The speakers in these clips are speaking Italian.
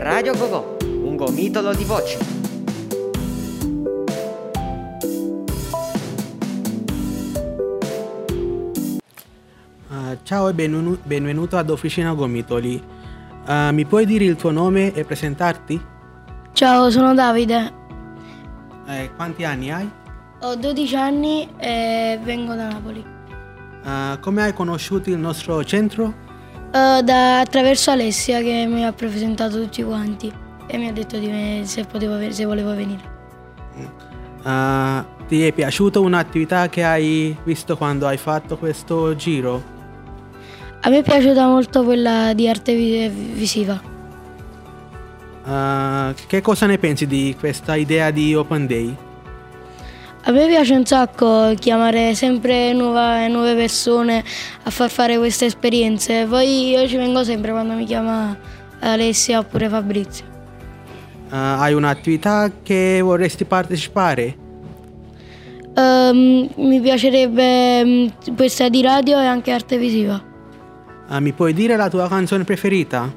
Radio Gogò, un gomitolo di voci. Uh, ciao e benvenu- benvenuto ad Officina Gomitoli. Uh, mi puoi dire il tuo nome e presentarti? Ciao, sono Davide. Eh, quanti anni hai? Ho 12 anni e vengo da Napoli. Uh, come hai conosciuto il nostro centro? Uh, da, attraverso Alessia che mi ha presentato tutti quanti e mi ha detto di me se, potevo, se volevo venire. Uh, ti è piaciuta un'attività che hai visto quando hai fatto questo giro? A me è piaciuta molto quella di arte visiva. Uh, che cosa ne pensi di questa idea di Open Day? A me piace un sacco chiamare sempre nuova, nuove persone a far fare queste esperienze. Poi io ci vengo sempre quando mi chiama Alessia oppure Fabrizio. Uh, hai un'attività che vorresti partecipare? Um, mi piacerebbe um, questa di radio e anche arte visiva. Uh, mi puoi dire la tua canzone preferita?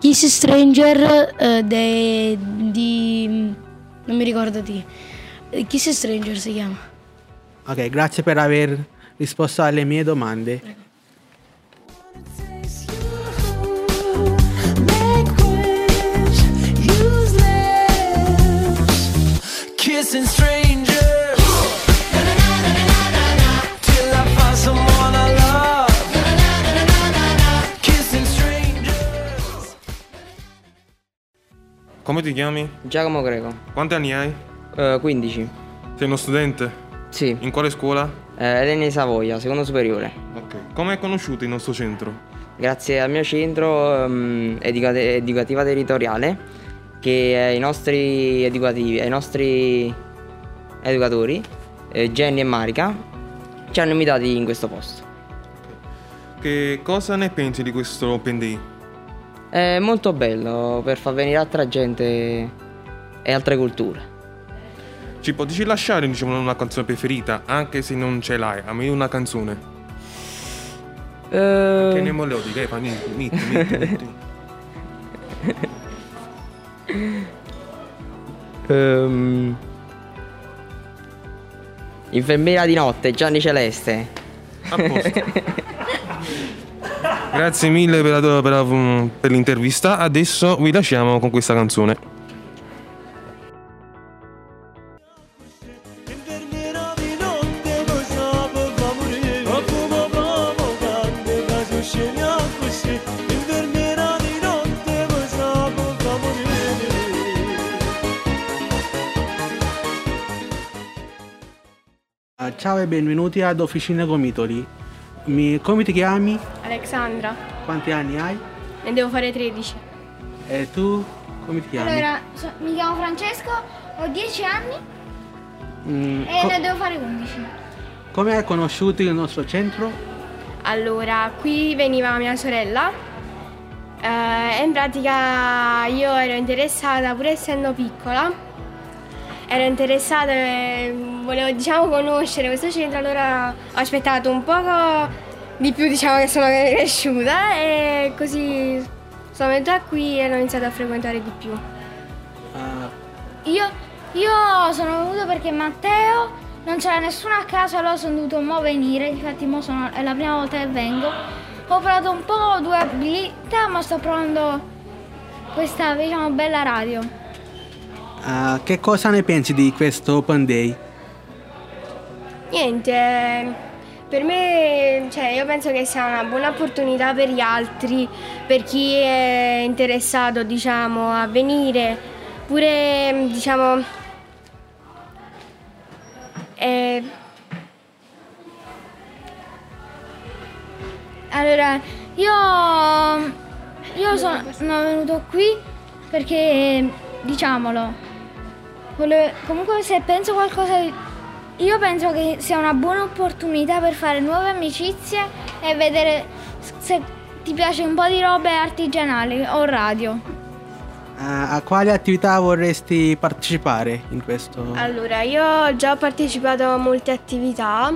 Kiss Stranger uh, de, di... non mi ricordo di... Kiss Stranger si chiama. Ok, grazie per aver risposto alle mie domande. Prego. Kissing strangers till I find someone I love. Kissing strangers. Come ti chiami? Giacomo Greco. Quanti anni hai? Uh, 15. Sei uno studente? Sì. In quale scuola? Eh, Eleni Savoia, secondo superiore. Ok. Come hai conosciuto il nostro centro? Grazie al mio centro um, educati- educativa territoriale che ai nostri educativi, ai nostri educatori, eh, Jenny e Marica, ci hanno invitati in questo posto. Che cosa ne pensi di questo Open Day? È molto bello per far venire altra gente e altre culture. Ci potresti lasciare diciamo, una canzone preferita, anche se non ce l'hai, a me una canzone. Uh... Che ne melodica, eh, fa niente, metti, metti. um... Infermiera di notte, Gianni Celeste. A posto. Grazie mille per, la, per, la, per l'intervista. Adesso vi lasciamo con questa canzone. Ciao e benvenuti ad Officina Gomitoli. Mi, come ti chiami? Alexandra. Quanti anni hai? Ne devo fare 13. E tu come ti chiami? Allora, so, mi chiamo Francesco, ho 10 anni mm, e ne devo fare 11. Come hai conosciuto il nostro centro? Allora, qui veniva mia sorella eh, in pratica io ero interessata pur essendo piccola ero interessata e volevo diciamo conoscere questo centro, allora ho aspettato un poco di più diciamo che sono cresciuta e così sono venuta qui e ho iniziato a frequentare di più. Uh. Io, io sono venuto perché Matteo non c'era nessuno a casa, allora sono dovuto mo venire, infatti mo sono, è la prima volta che vengo. Ho provato un po' due abilità, ma sto provando questa diciamo bella radio. Uh, che cosa ne pensi di questo Open Day? Niente, per me cioè, io penso che sia una buona opportunità per gli altri, per chi è interessato diciamo, a venire, pure diciamo... Eh... Allora, io, io sono, sono venuto qui perché, diciamolo, comunque se penso qualcosa di... Io penso che sia una buona opportunità per fare nuove amicizie e vedere se ti piace un po' di robe artigianali o radio. Uh, a quali attività vorresti partecipare in questo? Allora, io già ho partecipato a molte attività,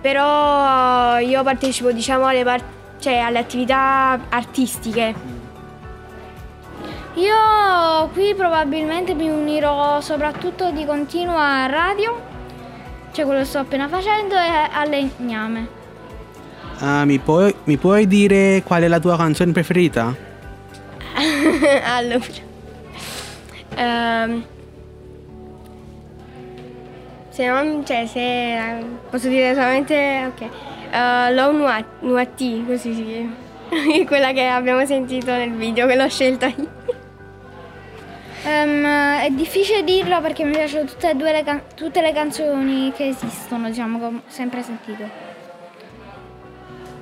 però io partecipo diciamo alle, par- cioè, alle attività artistiche. Io qui probabilmente mi unirò soprattutto di continuo a radio, cioè quello che sto appena facendo, e a legname. Ah, mi, puoi, mi puoi dire qual è la tua canzone preferita? allora. Ehm, se non, cioè, se posso dire solamente, ok. Uh, Low Nuat, Nuati, così si chiama. Quella che abbiamo sentito nel video, che l'ho scelta io. Ehm, è difficile dirlo perché mi piacciono tutte e due le, can- tutte le canzoni che esistono, diciamo, che ho sempre sentito.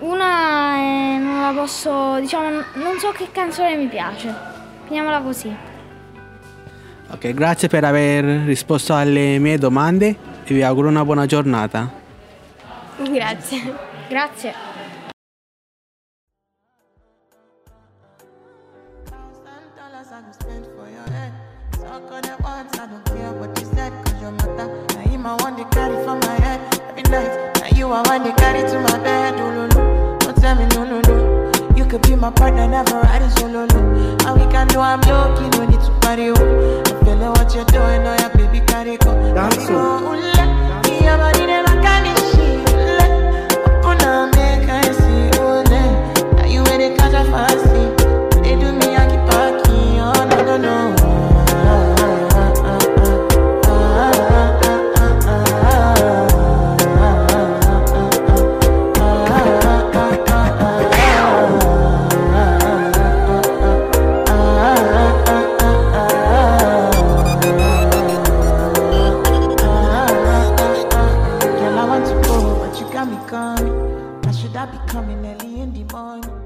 Una è- non la posso, diciamo, non so che canzone mi piace. Finiamola così. Ok, grazie per aver risposto alle mie domande e vi auguro una buona giornata. Grazie. Grazie. Talk on I don't care what you said, cause your matter. Now him I want to carry for my head every night. Now you I want to carry to my bed, oh no. Don't tell me no no no. You could be my partner, never ride it solo no. And we can do I'm you no need to party oh. I feel like what you're doing, oh yeah, baby, carry go. Carry go. I be coming early in the morning.